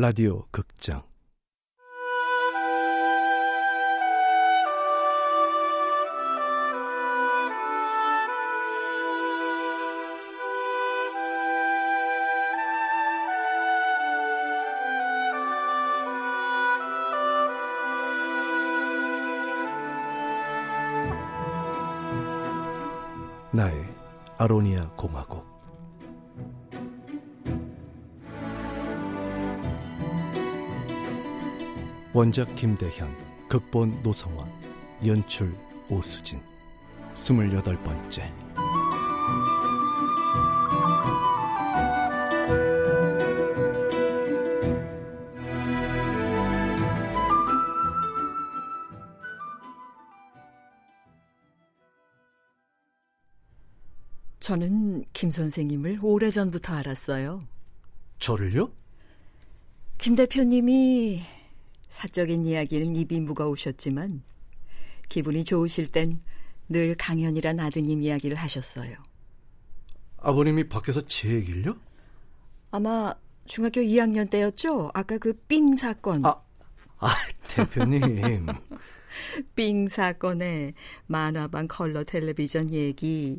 라디오 극장. 나의 아로니아 공화국 원작 김대현, 극본 노성원, 연출 오수진 스물여덟 번째 저는 김 선생님을 오래전부터 알았어요. 저를요? 김 대표님이 사적인 이야기는 입이 무거우셨지만 기분이 좋으실 땐 늘 강현이란 아드님 이야기를 하셨어요. 아버님이 밖에서 제 얘기를요? 아마 중학교 2학년 때였죠? 아까 그 삥 사건. 아, 아 대표님. 삥 사건에 만화방 컬러 텔레비전 얘기,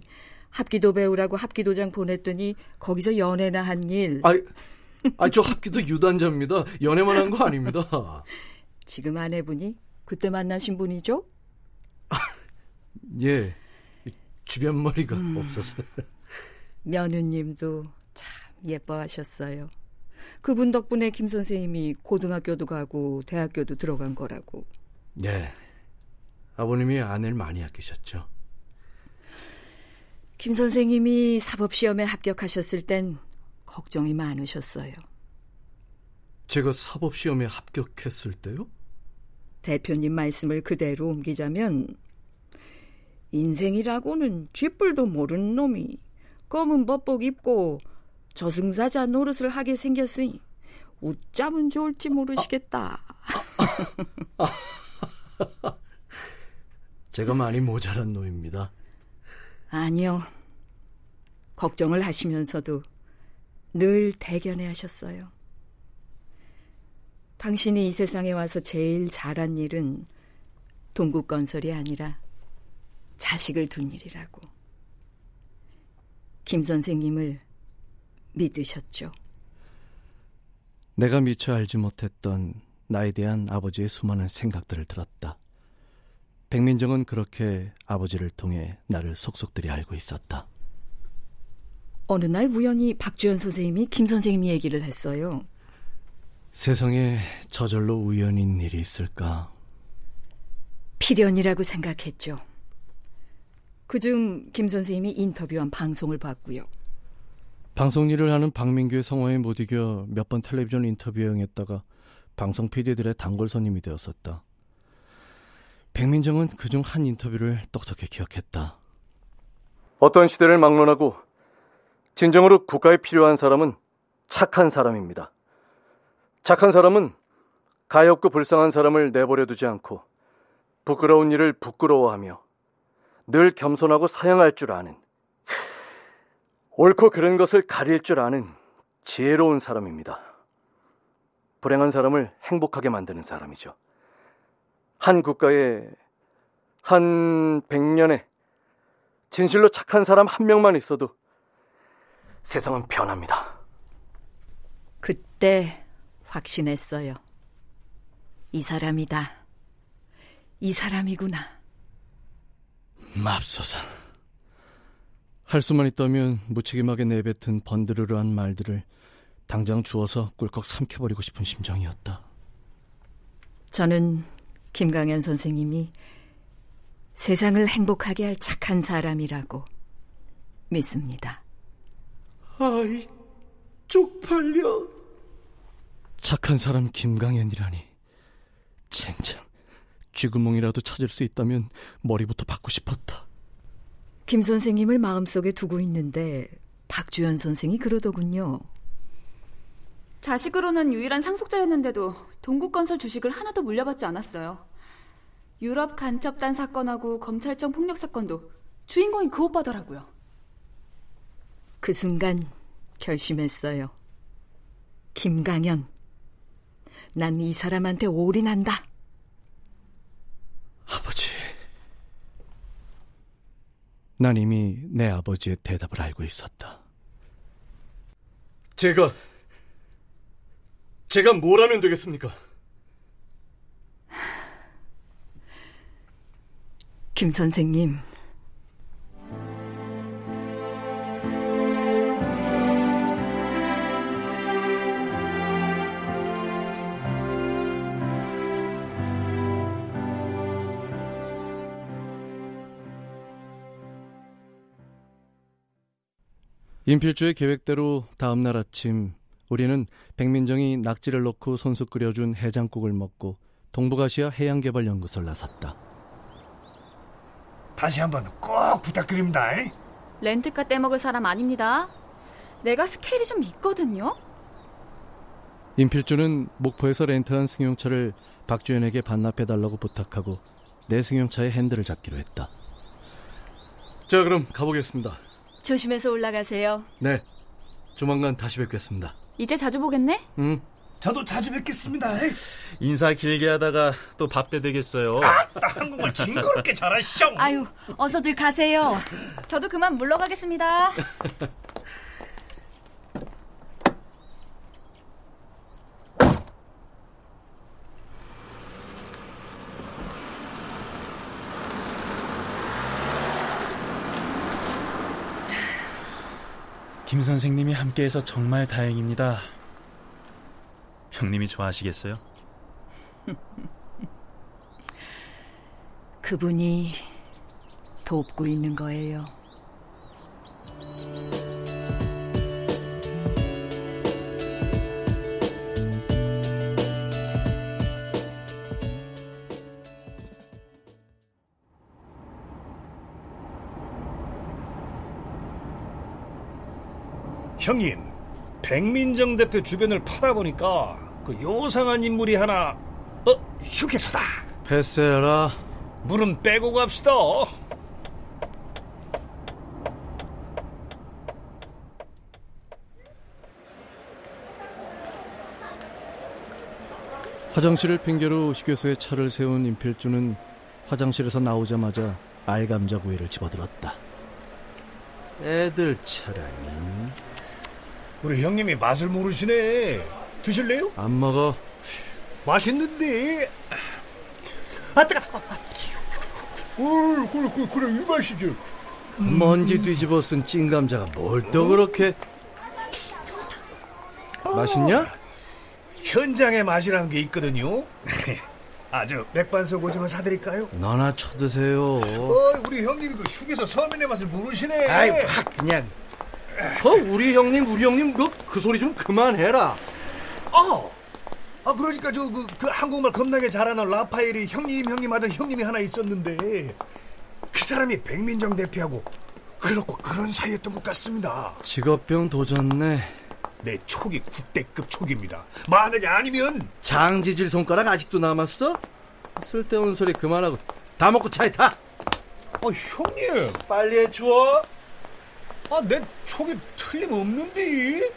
합기도 배우라고 합기도장 보냈더니 거기서 연애나 한 일. 아, 아, 저 합기도 유단자입니다. 연애만 한 거 아닙니다. 지금 아내분이 그때 만나신 분이죠? 예. 주변 머리가 음. 없어서. 며느님도 참 예뻐하셨어요. 그분 덕분에 김 선생님이 고등학교도 가고 대학교도 들어간 거라고. 네. 아버님이 아내를 많이 아끼셨죠. 김 선생님이 사법시험에 합격하셨을 땐 걱정이 많으셨어요. 제가 사법시험에 합격했을 때요? 대표님 말씀을 그대로 옮기자면 인생이라고는 쥐뿔도 모르는 놈이 검은 법복 입고 저승사자 노릇을 하게 생겼으니 웃자면 좋을지 모르시겠다. 아, 아, 제가 많이 모자란 놈입니다. 아니요. 걱정을 하시면서도 늘 대견해 하셨어요. 당신이 이 세상에 와서 제일 잘한 일은 동국 건설이 아니라 자식을 둔 일이라고. 김 선생님을 믿으셨죠. 내가 미처 알지 못했던 나에 대한 아버지의 수많은 생각들을 들었다. 백민정은 그렇게 아버지를 통해 나를 속속들이 알고 있었다. 어느 날 우연히 박주연 선생님이 김 선생님 얘기를 했어요. 세상에 저절로 우연인 일이 있을까? 필연이라고 생각했죠. 그중 김 선생님이 인터뷰한 방송을 봤고요. 방송 일을 하는 박민규의 성화에 못 이겨 몇 번 텔레비전 인터뷰에 응했다가 방송 PD들의 단골 손님이 되었었다. 백민정은 그중 한 인터뷰를 똑똑히 기억했다. 어떤 시대를 막론하고 진정으로 국가에 필요한 사람은 착한 사람입니다. 착한 사람은 가엾고 불쌍한 사람을 내버려 두지 않고 부끄러운 일을 부끄러워하며 늘 겸손하고 사양할 줄 아는 옳고 그른 것을 가릴 줄 아는 지혜로운 사람입니다. 불행한 사람을 행복하게 만드는 사람이죠. 한 국가에 한 백년에 진실로 착한 사람 한 명만 있어도 세상은 변합니다. 그때 확신했어요. 이 사람이다. 이 사람이구나. 맙소사. 할 수만 있다면 무책임하게 내뱉은 번드르르한 말들을 당장 주워서 꿀꺽 삼켜버리고 싶은 심정이었다. 저는 김강현 선생님이 세상을 행복하게 할 착한 사람이라고 믿습니다. 아이, 쪽팔려. 착한 사람 김강현이라니. 젠장. 쥐구멍이라도 찾을 수 있다면 머리부터 받고 싶었다. 김 선생님을 마음속에 두고 있는데 박주연 선생이 그러더군요. 자식으로는 유일한 상속자였는데도 동국건설 주식을 하나도 물려받지 않았어요. 유럽 간첩단 사건하고 검찰청 폭력 사건도 주인공이 그 오빠더라고요. 그 순간 결심했어요. 김강현 난 이 사람한테 올인한다. 아버지. 난 이미 내 아버지의 대답을 알고 있었다. 제가, 제가 뭘 하면 되겠습니까? 김 선생님, 임필주의 계획대로 다음날 아침 우리는 백민정이 낙지를 넣고 손수 끓여준 해장국을 먹고 동북아시아 해양개발연구소를 나섰다. 다시 한번 꼭 부탁드립니다. 렌트카 떼먹을 사람 아닙니다. 내가 스케일이 좀 있거든요. 임필주는 목포에서 렌트한 승용차를 박주연에게 반납해달라고 부탁하고 내 승용차의 핸들을 잡기로 했다. 자, 그럼 가보겠습니다. 조심해서 올라가세요. 네. 조만간 다시 뵙겠습니다. 이제 자주 보겠네? 응. 저도 자주 뵙겠습니다. 인사 길게 하다가 또 밥때 되겠어요. 아따 한국말 징그럽게 잘하시오. 아유, 어서들 가세요. 저도 그만 물러가겠습니다. 김 선생님이 함께해서 정말 다행입니다. 형님이 좋아하시겠어요? 그분이 돕고 있는 거예요. 형님, 백민정 대표 주변을 파다 보니까 그 요상한 인물이 하나 어 휴게소다. 패스해라. 물은 빼고 갑시다. 화장실을 핑계로 휴게소에 차를 세운 임필주는 화장실에서 나오자마자 알감자 구이를 집어들었다. 애들 차량이 우리 형님이 맛을 모르시네. 드실래요? 안 먹어. 맛있는데. 아 뜨거. 어, 그래 그래 그래 이 맛이죠. 먼지 뒤집어 쓴 찐감자가 뭘 또 그렇게 맛있냐? 현장의 맛이라는 게 있거든요. 아, 저 맥반석 오징어 사드릴까요? 너나 쳐드세요. 어, 우리 형님이 그 휴게소 서민의 맛을 모르시네. 아이, 확 그냥. 그 우리 형님, 우리 형님 그, 그 소리 좀 그만해라. 어. 아, 그러니까 저그 그 한국말 겁나게 잘하는 라파엘이 형님 형님 하던 형님이 하나 있었는데 그 사람이 백민정 대표하고 그렇고 그런 사이였던 것 같습니다. 직업병 도졌네. 내 촉이 국대급 촉입니다. 만약에 아니면 장지질 손가락 아직도 남았어? 쓸데없는 소리 그만하고 다 먹고 차에 타. 어, 형님. 빨리 해주워. 아, 내 촉이 틀림없는데?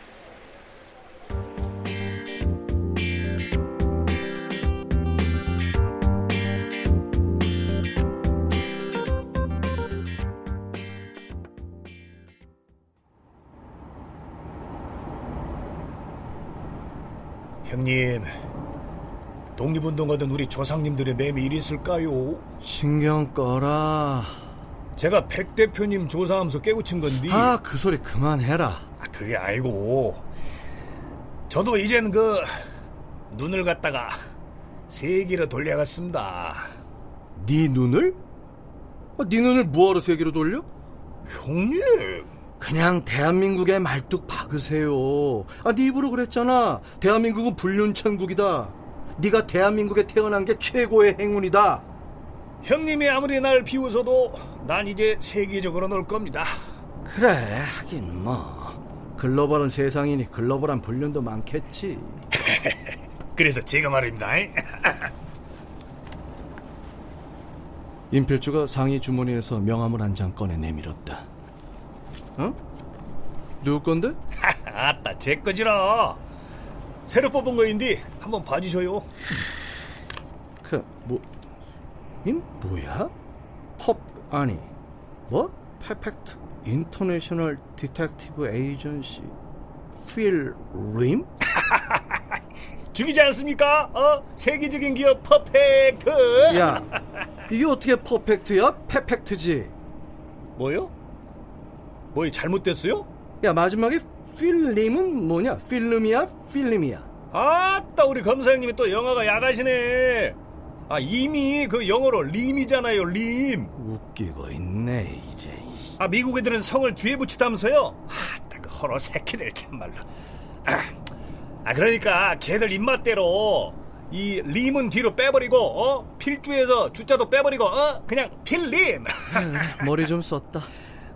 형님, 독립운동하던 우리 조상님들의 맴이 이리 있을까요? 신경 꺼라. 제가 백 대표님 조사하면서 깨우친 건데. 아, 그 소리 그만해라. 아, 그게 아니고. 저도 이젠 그 눈을 갖다가 세기로 돌려갔습니다. 네 눈을? 아, 네 눈을 뭐하러 세계로 돌려? 형님. 그냥 대한민국의 말뚝 박으세요. 아, 네 입으로 그랬잖아. 대한민국은 불륜천국이다. 네가 대한민국에 태어난 게 최고의 행운이다. 형님이 아무리 날 비웃어도 난 이제 세계적으로 놀 겁니다. 그래, 하긴 뭐. 글로벌은 세상이니 글로벌한 불륜도 많겠지. 그래서 제가 말입니다. 임필주가 상의 주머니에서 명함을 한 장 꺼내 내밀었다. 어? 누구 건데? 아따 제 거지라. 새로 뽑은 거인데 한번 봐주셔요. 그 뭐? 이 뭐야? 펍 아니 뭐? Perfect International Detective Agency 필 림? 죽이지 않습니까? 어? 세계적인 기업 perfect. 야 이게 어떻게 perfect야? 페펙트지. 뭐요? 뭐이 잘못됐어요? 야 마지막에 필름은 뭐냐? 필름이야? 필름이야? 아따 우리 검사 형님이 또 영어가 야가시네. 아 이미 그 영어로 림이잖아요 림. 웃기고 있네 이제. 아 미국 애들은 성을 뒤에 붙이다면서요? 그 허러 새끼들 참말로. 아, 아 그러니까 걔들 입맛대로 이 림은 뒤로 빼버리고 어 필주에서 주자도 빼버리고 어 그냥 필림. 머리 좀 썼다.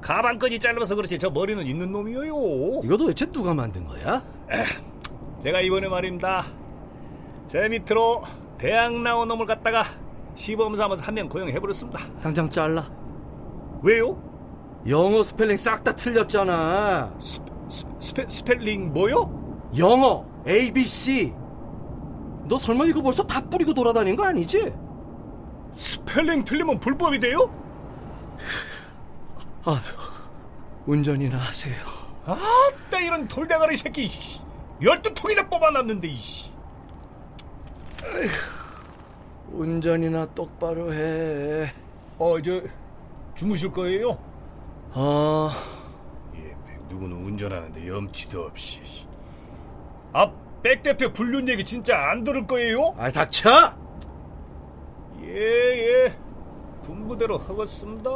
가방끈이 짧아서 그렇지 저 머리는 있는 놈이에요. 이거 도대체 누가 만든 거야? 제가 이번에 말입니다. 제 밑으로 대학 나온 놈을 갖다가 시범 삼아서 한 명 고용해버렸습니다. 당장 잘라. 왜요? 영어 스펠링 싹 다 틀렸잖아. 스, 스, 스페, 스펠링 뭐요? 영어 A B C. 너 설마 이거 벌써 다 뿌리고 돌아다닌 거 아니지? 스펠링 틀리면 불법이 돼요? 아, 운전이나 하세요. 아따 이런 돌대가리 새끼 씨. 열두 통이나 뽑아놨는데 이씨. 운전이나 똑바로 해. 어저 주무실 거예요? 어, 예, 누구는 운전하는데 염치도 없이. 아 백 대표 불륜 얘기 진짜 안 들을 거예요? 아 닥쳐! 예, 예. 군부대로 하겠습니다.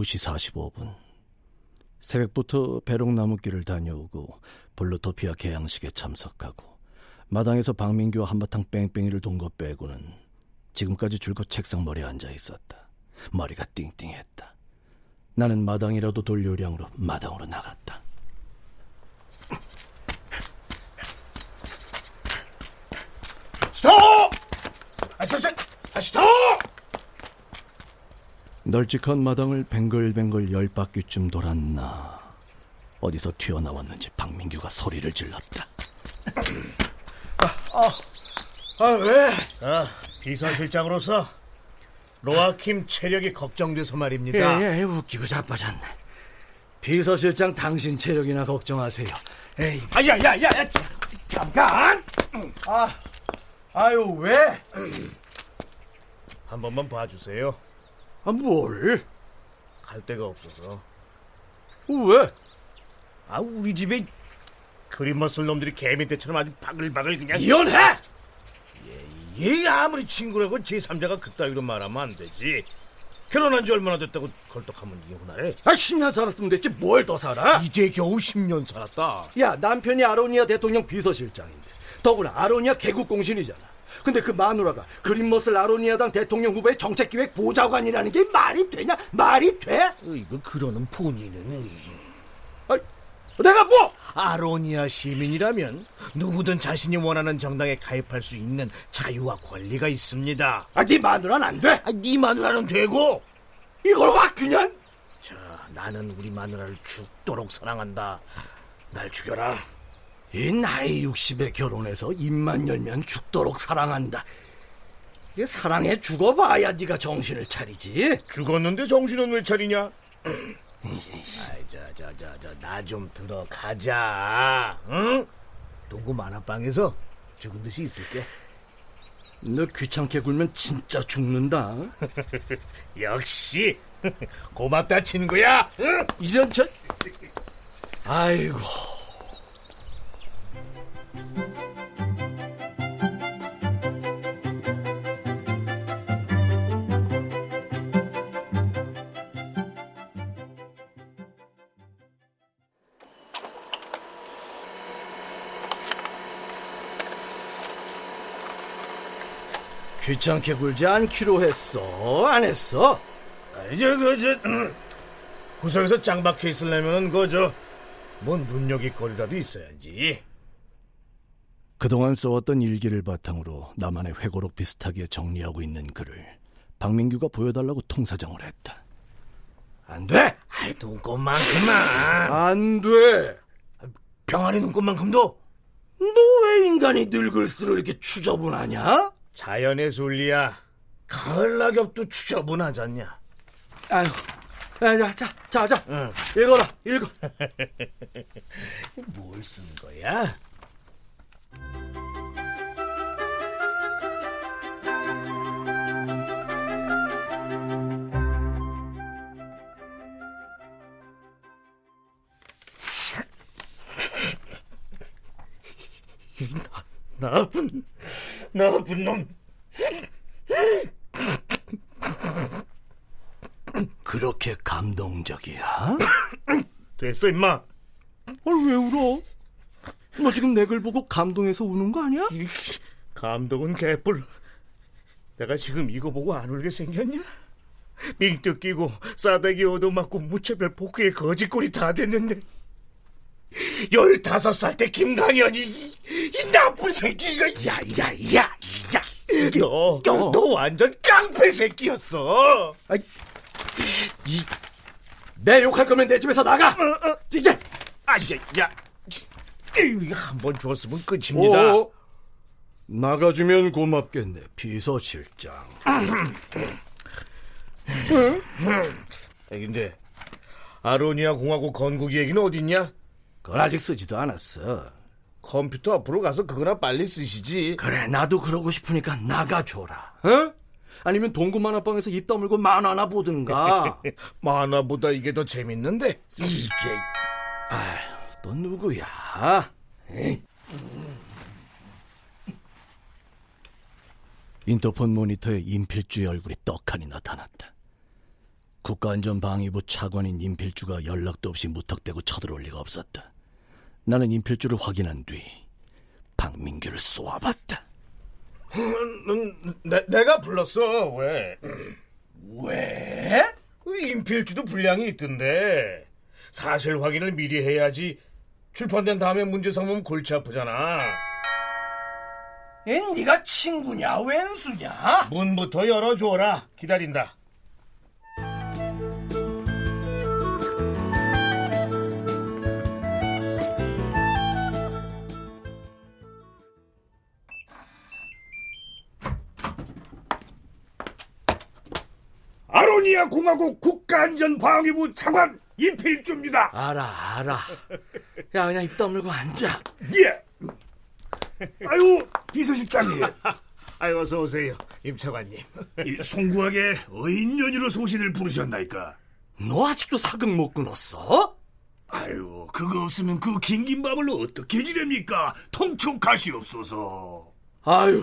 2시 45분. 새벽부터 배롱나무길을 다녀오고 블루토피아 개양식에 참석하고 마당에서 박민규와 한바탕 뺑뺑이를 돈 것 빼고는 지금까지 줄곧 책상 머리에 앉아 있었다. 머리가 띵띵했다. 나는 마당이라도 돌 요량으로 마당으로 나갔다. 스톱! 아, 스톱! 널찍한 마당을 뱅글뱅글 열 바퀴쯤 돌았나 어디서 튀어나왔는지 박민규가 소리를 질렀다. 아, 왜? 아, 비서실장으로서 로아킴 체력이 걱정돼서 말입니다. 예, 예, 웃기고 자빠졌네. 비서실장 당신 체력이나 걱정하세요. 에이, 아, 야, 야, 야, 야, 자, 잠깐! 아, 아유 왜? 한 번만 봐주세요. 아, 뭘? 갈 데가 없어서. 왜? 아, 우리 집에 그림 머슬 놈들이 개미떼처럼 아주 바글바글 그냥. 이혼해! 얘 아무리 친구라고 제3자가 그따위로 말하면 안 되지. 결혼한 지 얼마나 됐다고 걸떡하면 이혼하래? 아, 10년 살았으면 됐지 뭘 더 살아? 이제 겨우 10년 살았다. 야, 남편이 아로니아 대통령 비서실장인데 더구나 아로니아 개국공신이잖아. 근데 그 마누라가 그린머슬 아로니아당 대통령 후보의 정책기획 보좌관이라는 게 말이 되냐? 말이 돼? 이거 그러는 본인은 아, 내가 뭐? 아로니아 시민이라면 누구든 자신이 원하는 정당에 가입할 수 있는 자유와 권리가 있습니다. 아, 네 마누라는 안 돼? 아, 네 마누라는 되고 이걸 확 그냥? 자, 나는 우리 마누라를 죽도록 사랑한다. 날 죽여라. 이 나이 60에 결혼해서 입만 열면 죽도록 사랑한다. 이게 사랑해 죽어봐야 네가 정신을 차리지. 죽었는데 정신은 왜 차리냐? 아이, 자, 자, 자, 자, 나 좀 들어가자. 응? 동구 만화방에서 죽은 듯이 있을게. 너 귀찮게 굴면 진짜 죽는다. 역시 고맙다 친구야. 응? 이런 저 아이고 귀찮게 굴지 않기로 했어. 안 했어? 이제 그저 음, 구석에서 짱박혀 있으려면 그저 뭔 눈여깃거리라도 있어야지. 그동안 써왔던 일기를 바탕으로 나만의 회고록 비슷하게 정리하고 있는 글을 박민규가 보여달라고 통사정을 했다. 안 돼! 아이 눈꽃만큼만 안 돼! 병아리 눈꽃만큼도 너 왜 인간이 늙을수록 이렇게 추저분하냐? 자연의 순리야. 가을 낙엽도 추저분하잖냐. 아유, 야, 자, 자, 자, 자, 응. 읽어라, 읽어. 뭘 쓴 거야? 나, 나쁜 나쁜 놈. 그렇게 감동적이야? 됐어 임마. 아, 왜 울어? 너 지금 내 글 보고 감동해서 우는 거 아니야? 이 감동은 개뿔. 내가 지금 이거 보고 안 울게 생겼냐? 밍떡 끼고 싸대기 얻어맞고 무차별 복귀의 거짓골이 다 됐는데 열다섯 살 때 김강현이 이, 이 나쁜 새끼가 야야야야 너, 어. 너 완전 깡패 새끼였어 아이, 이, 내 욕할 거면 내 집에서 나가! 이제! 아야 야 한번 죽었으면 끝입니다 오, 나가주면 고맙겠네, 비서실장. 근데 아로니아 공화국 건국 얘기는 어딨냐? 그건 아직 쓰지도 않았어. 컴퓨터 앞으로 가서 그거나 빨리 쓰시지. 그래, 나도 그러고 싶으니까 나가줘라. 어? 아니면 동구 만화방에서 입 다물고 만화나 보든가. 만화보다 이게 더 재밌는데. 이게, 아, 너 누구야? 에이. 인터폰 모니터에 임필주의 얼굴이 떡하니 나타났다. 국가안전방위부 차관인 임필주가 연락도 없이 무턱대고 쳐들어올 리가 없었다. 나는 임필주를 확인한 뒤 박민규를 쏘아봤다. 음, 내, 내가 불렀어. 왜? 왜? 임필주도 분량이 있던데. 사실 확인을 미리 해야지. 출판된 다음에 문제 삼으면 골치 아프잖아. 얘 네가 친구냐 왼수냐? 문부터 열어줘라. 기다린다. 아로니아 공화국 국가안전방위부 차관 임필주입니다. 알아 알아. 야 그냥 입 다물고 앉아. 예. 아유 비서실장님. 아이 어서 오세요. 임 차관님. 이 송구하게 어인 연유로 소신을 부르셨나이까? 너 아직도 사극 못 끊었어? 아유 그거 없으면 그 긴긴 밤을 어떻게 지냅니까? 통촉하시옵소서. 아유,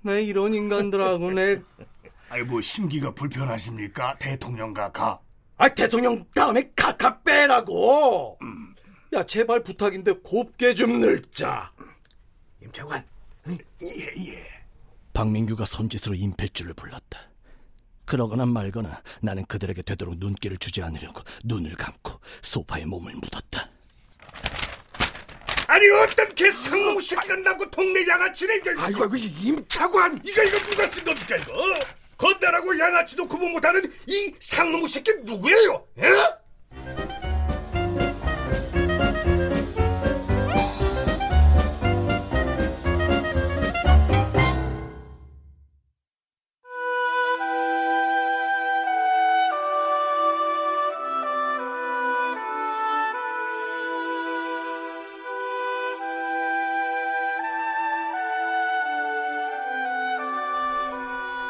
내 이런 인간들하고 내. 아유 뭐 심기가 불편하십니까? 대통령과 가. 아 대통령 다음에 카카 빼라고. 야 제발 부탁인데 곱게 좀 늙자. 임 차관. 예 예. 박민규가 손짓으로 임필주를 불렀다. 그러거나 말거나 나는 그들에게 되도록 눈길을 주지 않으려고 눈을 감고 소파에 몸을 묻었다. 아니 어떤 개 상놈 새끼가 남고 동네 양아치네 이거. 아이고 아이고 임 차관. 이거 이거 누가 쓴 겁니까 이거? 건달하고 양아치도 구분 못하는 이 상놈 새끼 누구예요? 예?